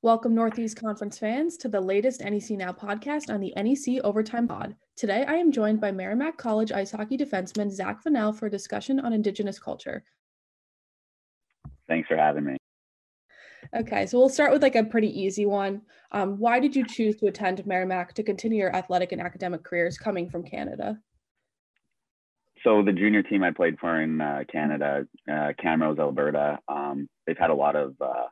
Welcome, Northeast Conference fans, to the latest NEC Now podcast on the NEC Overtime Pod. Today, I am joined by Merrimack College ice hockey defenseman Zach Fennell for a discussion on Indigenous culture. Thanks for having me. Okay, so we'll start with like a pretty easy one. Um, why did you choose to attend Merrimack to continue your athletic and academic careers coming from Canada? So the junior team I played for in uh, Canada, uh, Camrose, Alberta, um, they've had a lot of uh,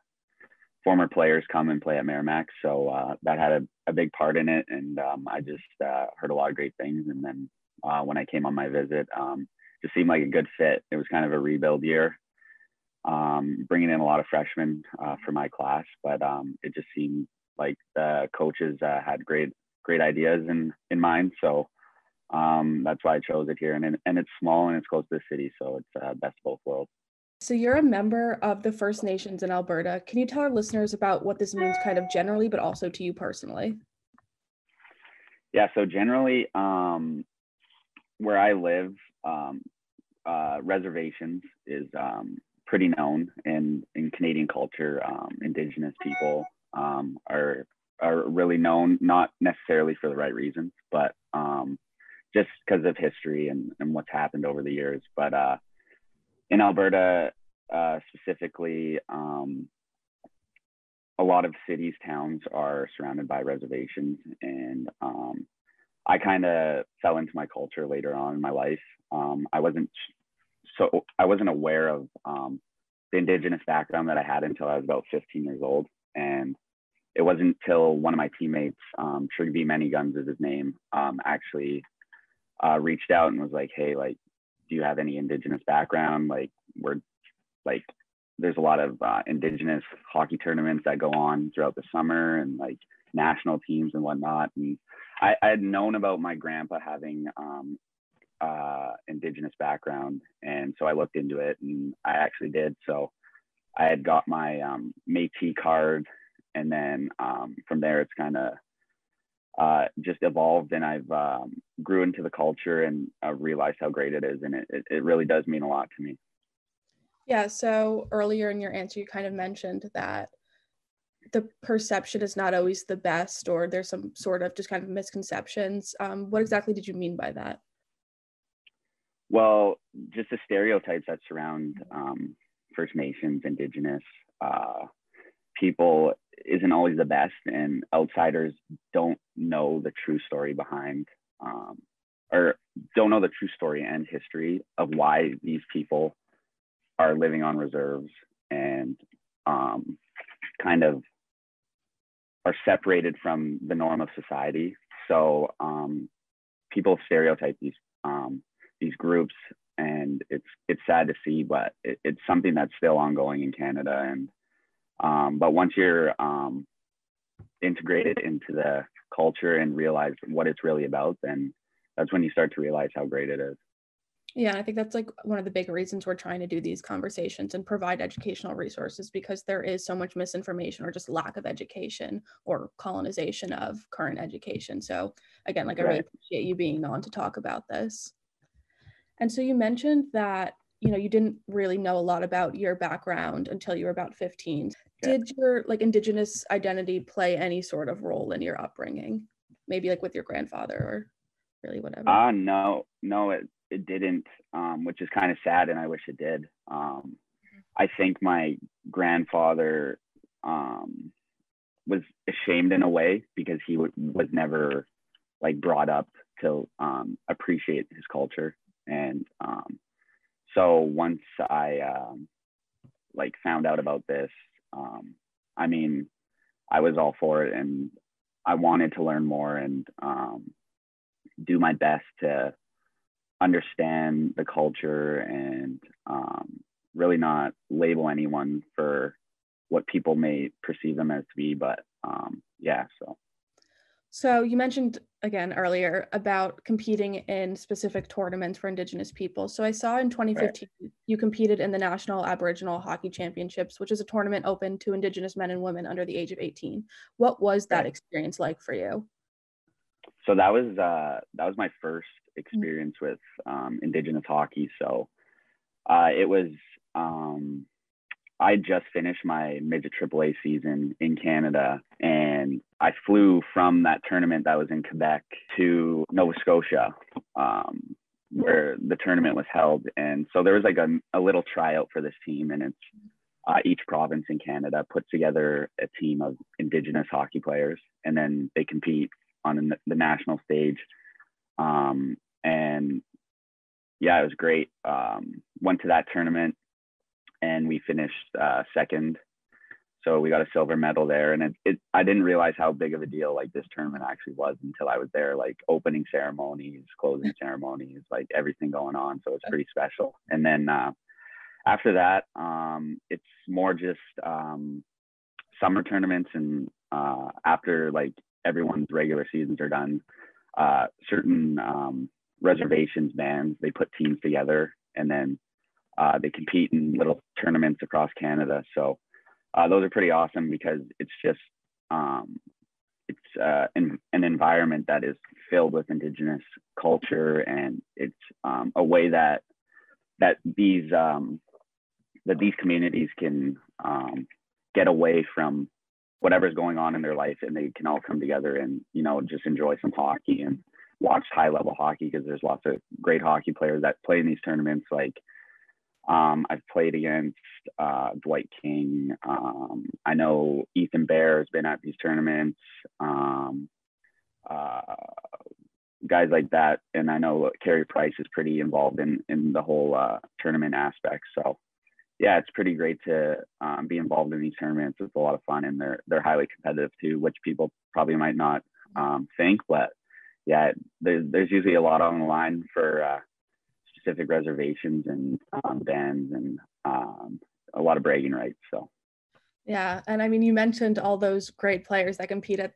former players come and play at Merrimack. So uh, that had a, a, big part in it. And um, I just uh, heard a lot of great things. And then uh, when I came on my visit, um, just seemed like a good fit. It was kind of a rebuild year, um, bringing in a lot of freshmen uh, for my class. But um, it just seemed like the coaches uh, had great, great ideas in, in mind. So um, that's why I chose it here. And, and it's small and it's close to the city. So it's uh, best of both worlds. So you're a member of the First Nations in Alberta. Can you tell our listeners about what this means kind of generally, but also to you personally? Yeah, so generally, um, where I live, um, uh, reservations is um, pretty known in, in Canadian culture. Um, Indigenous people um, are are really known, not necessarily for the right reasons, but um, just because of history and, and what's happened over the years. But uh, in Alberta uh, specifically, um, a lot of cities, towns are surrounded by reservations, and um, I kind of fell into my culture later on in my life. Um, I wasn't so I wasn't aware of um, the indigenous background that I had until I was about 15 years old, and it wasn't until one of my teammates, um, Trigby Many Guns is his name, um, actually uh, reached out and was like, "Hey, like, do you have any indigenous background? Like, we're like there's a lot of uh, indigenous hockey tournaments that go on throughout the summer and like national teams and whatnot. And I, I had known about my grandpa having um, uh, indigenous background, and so I looked into it, and I actually did. So I had got my um, Métis card, and then um, from there it's kind of uh, just evolved, and I've um, grew into the culture and uh, realized how great it is, and it, it really does mean a lot to me. Yeah, so earlier in your answer, you kind of mentioned that the perception is not always the best, or there's some sort of just kind of misconceptions. Um, what exactly did you mean by that? Well, just the stereotypes that surround um, First Nations, Indigenous uh, people isn't always the best, and outsiders don't know the true story behind, um, or don't know the true story and history of why these people are living on reserves and um, kind of are separated from the norm of society. So um, people stereotype these um, these groups, and it's it's sad to see, but it, it's something that's still ongoing in Canada. And um, but once you're um, integrated into the culture and realize what it's really about, then that's when you start to realize how great it is. Yeah, I think that's like one of the big reasons we're trying to do these conversations and provide educational resources because there is so much misinformation or just lack of education or colonization of current education. So, again, like I really appreciate you being on to talk about this. And so you mentioned that you know you didn't really know a lot about your background until you were about 15 did your like indigenous identity play any sort of role in your upbringing? Maybe like with your grandfather or really whatever? Uh no no it it didn't, um, which is kind of sad, and I wish it did. Um, I think my grandfather um, was ashamed in a way because he w- was never like brought up to um, appreciate his culture, and um, so once I um, like found out about this, I mean, I was all for it, and I wanted to learn more and do my best to understand the culture and um, really not label anyone for what people may perceive them as to be. But um, yeah, so. So you mentioned again earlier about competing in specific tournaments for Indigenous people. So I saw in 2015 right. you competed in the National Aboriginal Hockey Championships, which is a tournament open to Indigenous men and women under the age of 18. What was that right. experience like for you? So that was uh, that was my first Mm. experience with um, Indigenous hockey. So uh, it was um, I just finished my midget AAA season in Canada, and I flew from that tournament that was in Quebec to Nova Scotia, um, where the tournament was held. And so there was like a, a little tryout for this team, and it's uh, each province in Canada puts together a team of Indigenous hockey players, and then they compete on the national stage. Um, and yeah, it was great. Um, went to that tournament, and we finished uh, second. So we got a silver medal there, and it, it, I didn't realize how big of a deal like this tournament actually was until I was there. Like opening ceremonies, closing ceremonies, like everything going on. So it's pretty special. And then uh, after that, um, it's more just um, summer tournaments, and uh, after like everyone's regular seasons are done, uh, certain um, reservations bands they put teams together, and then uh, they compete in little tournaments across Canada. So uh, those are pretty awesome because it's just um, it's uh, an, an environment that is filled with Indigenous culture, and it's um, a way that that these um, that these communities can um, get away from whatever's going on in their life and they can all come together and you know just enjoy some hockey and watch high level hockey because there's lots of great hockey players that play in these tournaments like um, I've played against uh, Dwight King. Um, I know Ethan Bear has been at these tournaments. Um, uh, guys like that, and I know Carey Price is pretty involved in in the whole uh, tournament aspect. So yeah, it's pretty great to um, be involved in these tournaments. It's a lot of fun, and they're they're highly competitive too, which people probably might not um, think. But yeah, there's there's usually a lot on the line for uh, specific reservations and um, bands and um, a lot of bragging rights. So yeah, and I mean, you mentioned all those great players that compete at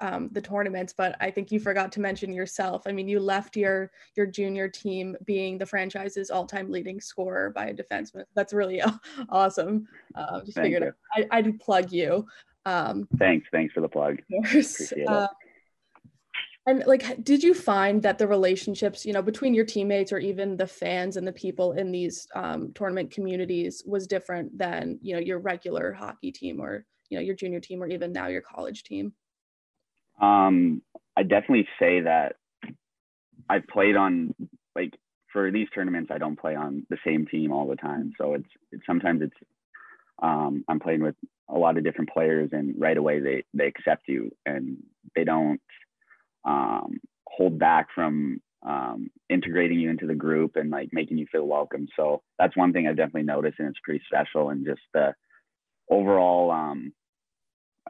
um, the tournaments, but I think you forgot to mention yourself. I mean, you left your your junior team being the franchise's all-time leading scorer by a defenseman. That's really awesome. Uh, just Thank figured I, I'd plug you. Um, thanks, thanks for the plug. Appreciate uh, it. And like, did you find that the relationships, you know, between your teammates or even the fans and the people in these um, tournament communities was different than, you know, your regular hockey team or, you know, your junior team or even now your college team? Um, I definitely say that I've played on like for these tournaments. I don't play on the same team all the time, so it's, it's sometimes it's um, I'm playing with a lot of different players, and right away they they accept you and they don't um, hold back from um, integrating you into the group and like making you feel welcome. So that's one thing I've definitely noticed, and it's pretty special, and just the overall um,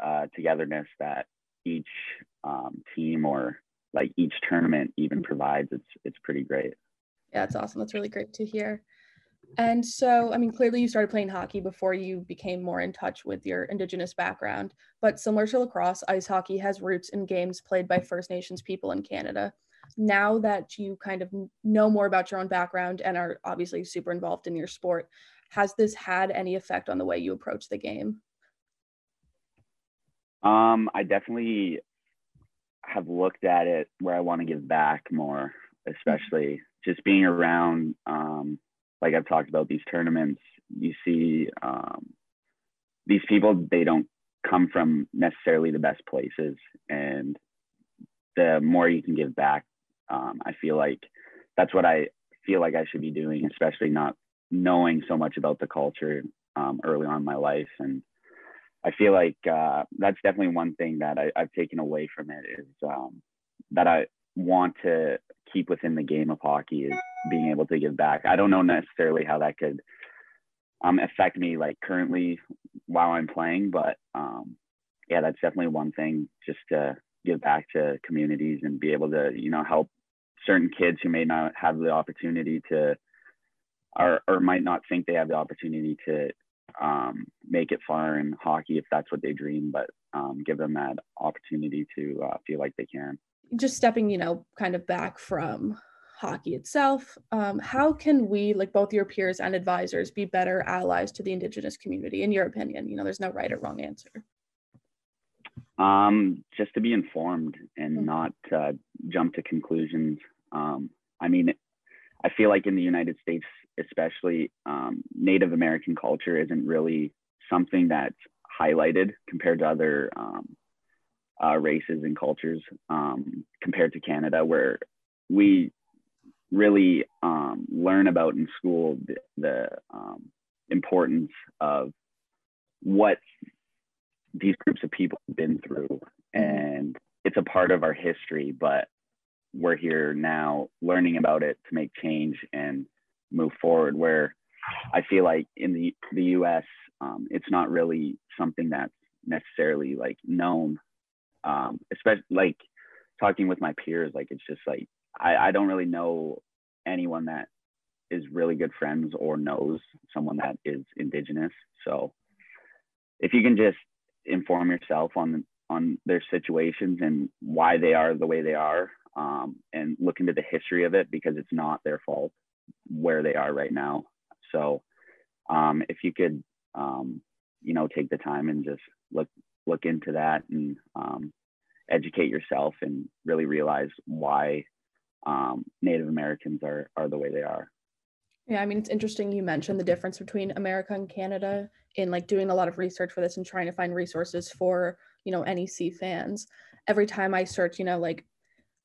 uh, togetherness that each um, team or like each tournament even provides. It's it's pretty great. Yeah, it's awesome. That's really great to hear. And so, I mean, clearly you started playing hockey before you became more in touch with your Indigenous background. But similar to lacrosse, ice hockey has roots in games played by First Nations people in Canada. Now that you kind of know more about your own background and are obviously super involved in your sport, has this had any effect on the way you approach the game? Um, I definitely have looked at it where I want to give back more, especially mm-hmm. just being around. Um, like I've talked about these tournaments, you see um, these people. They don't come from necessarily the best places, and the more you can give back, um, I feel like that's what I feel like I should be doing, especially not knowing so much about the culture um, early on in my life and I feel like uh, that's definitely one thing that I, have taken away from it is um, that I want to keep within the game of hockey is being able to give back. I don't know necessarily how that could um, affect me like currently while I'm playing, but um, yeah, that's definitely one thing just to give back to communities and be able to, you know, help certain kids who may not have the opportunity to or, or might not think they have the opportunity to um, make it far in hockey if that's what they dream, but um, give them that opportunity to uh, feel like they can. Just stepping, you know, kind of back from hockey itself, um, how can we, like both your peers and advisors, be better allies to the Indigenous community, in your opinion? You know, there's no right or wrong answer. Um, just to be informed and mm-hmm. not uh, jump to conclusions. Um, I mean, I feel like in the United States, especially um, Native American culture isn't really something that's highlighted compared to other um, uh, races and cultures um, compared to Canada, where we really um, learn about in school the, the um, importance of what these groups of people have been through. And it's a part of our history, but we're here now learning about it to make change and move forward. Where I feel like in the, the US, um, it's not really something that's necessarily like known um, especially like talking with my peers like it's just like I, I don't really know anyone that is really good friends or knows someone that is indigenous. So if you can just inform yourself on on their situations and why they are the way they are um, and look into the history of it because it's not their fault where they are right now. So um, if you could um, you know take the time and just look look into that and um, educate yourself and really realize why um, Native Americans are are the way they are. Yeah, I mean it's interesting you mentioned the difference between America and Canada in like doing a lot of research for this and trying to find resources for you know NEC fans. Every time I search, you know, like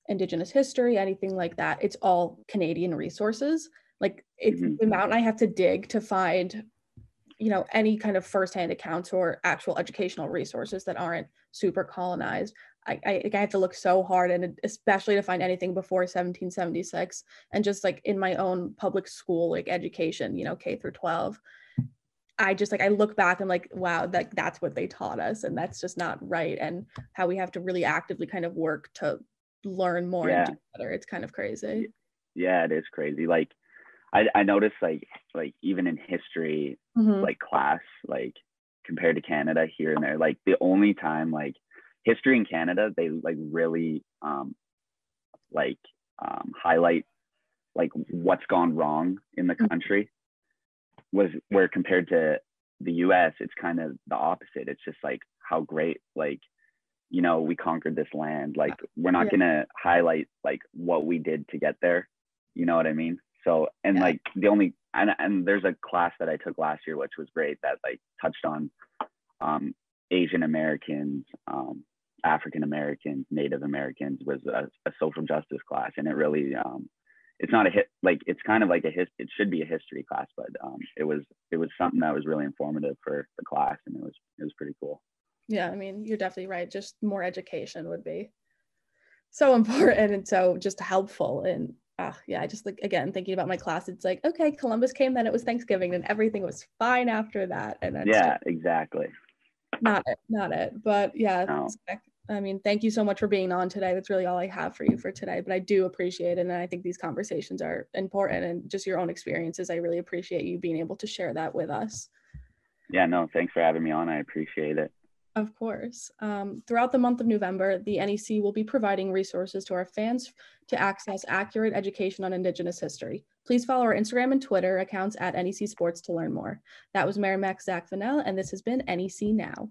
Indigenous history, anything like that, it's all Canadian resources. Like it's mm-hmm. the amount I have to dig to find you know any kind of firsthand accounts or actual educational resources that aren't super colonized I, I, I have to look so hard and especially to find anything before 1776 and just like in my own public school like education you know k through 12 i just like i look back and like wow that that's what they taught us and that's just not right and how we have to really actively kind of work to learn more yeah. and do better. It's kind of crazy. Yeah it is crazy. Like I, I noticed like like even in history mm-hmm. like class like compared to Canada here and there like the only time like history in Canada they like really um like um highlight like what's gone wrong in the mm-hmm. country was where compared to the US it's kind of the opposite it's just like how great like you know we conquered this land like we're not yeah. going to highlight like what we did to get there you know what i mean so and yeah. like the only and, and there's a class that I took last year which was great that like touched on um, Asian Americans, um, African Americans, Native Americans was a, a, social justice class, and it really um, it's not a hit like it's kind of like a his it should be a history class, but um, it was it was something that was really informative for the class, and it was it was pretty cool. Yeah, I mean you're definitely right. Just more education would be so important and so just helpful and uh, yeah, I just like again thinking about my class. It's like okay, Columbus came, then it was Thanksgiving, and everything was fine after that. And then yeah, exactly. Not it, not it. But yeah, no. I mean, thank you so much for being on today. That's really all I have for you for today. But I do appreciate it, and I think these conversations are important, and just your own experiences. I really appreciate you being able to share that with us. Yeah, no, thanks for having me on. I appreciate it. Of course. Um, throughout the month of November, the NEC will be providing resources to our fans to access accurate education on Indigenous history. Please follow our Instagram and Twitter accounts at NEC Sports to learn more. That was Merrimack Zach Vanel, and this has been NEC Now.